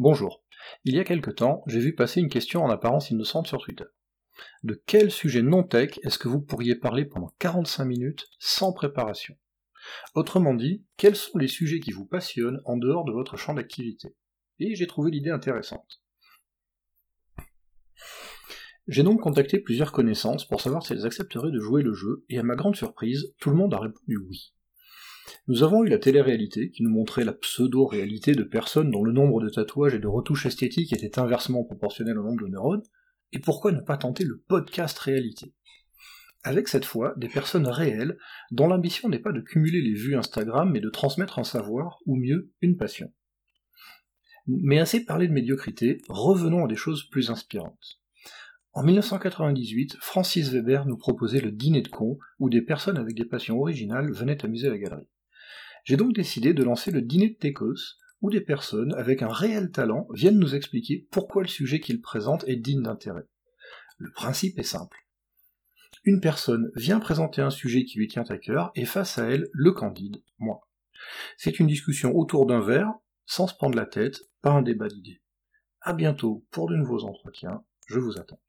Bonjour. Il y a quelque temps, j'ai vu passer une question en apparence innocente sur Twitter. De quel sujet non-tech est-ce que vous pourriez parler pendant 45 minutes sans préparation? Autrement dit, quels sont les sujets qui vous passionnent en dehors de votre champ d'activité? Et j'ai trouvé l'idée intéressante. J'ai donc contacté plusieurs connaissances pour savoir si elles accepteraient de jouer le jeu, et à ma grande surprise, tout le monde a répondu oui. Nous avons eu la télé-réalité, qui nous montrait la pseudo-réalité de personnes dont le nombre de tatouages et de retouches esthétiques était inversement proportionnel au nombre de neurones, et pourquoi ne pas tenter le podcast réalité? Avec cette fois des personnes réelles, dont l'ambition n'est pas de cumuler les vues Instagram, mais de transmettre un savoir, ou mieux, une passion. Mais assez parlé de médiocrité, revenons à des choses plus inspirantes. En 1998, Francis Weber nous proposait le dîner de cons, où des personnes avec des passions originales venaient amuser la galerie. J'ai donc décidé de lancer le dîner de Técos, où des personnes avec un réel talent viennent nous expliquer pourquoi le sujet qu'ils présentent est digne d'intérêt. Le principe est simple. Une personne vient présenter un sujet qui lui tient à cœur, et face à elle, le candide, moi. C'est une discussion autour d'un verre, sans se prendre la tête, pas un débat d'idées. À bientôt pour de nouveaux entretiens, je vous attends.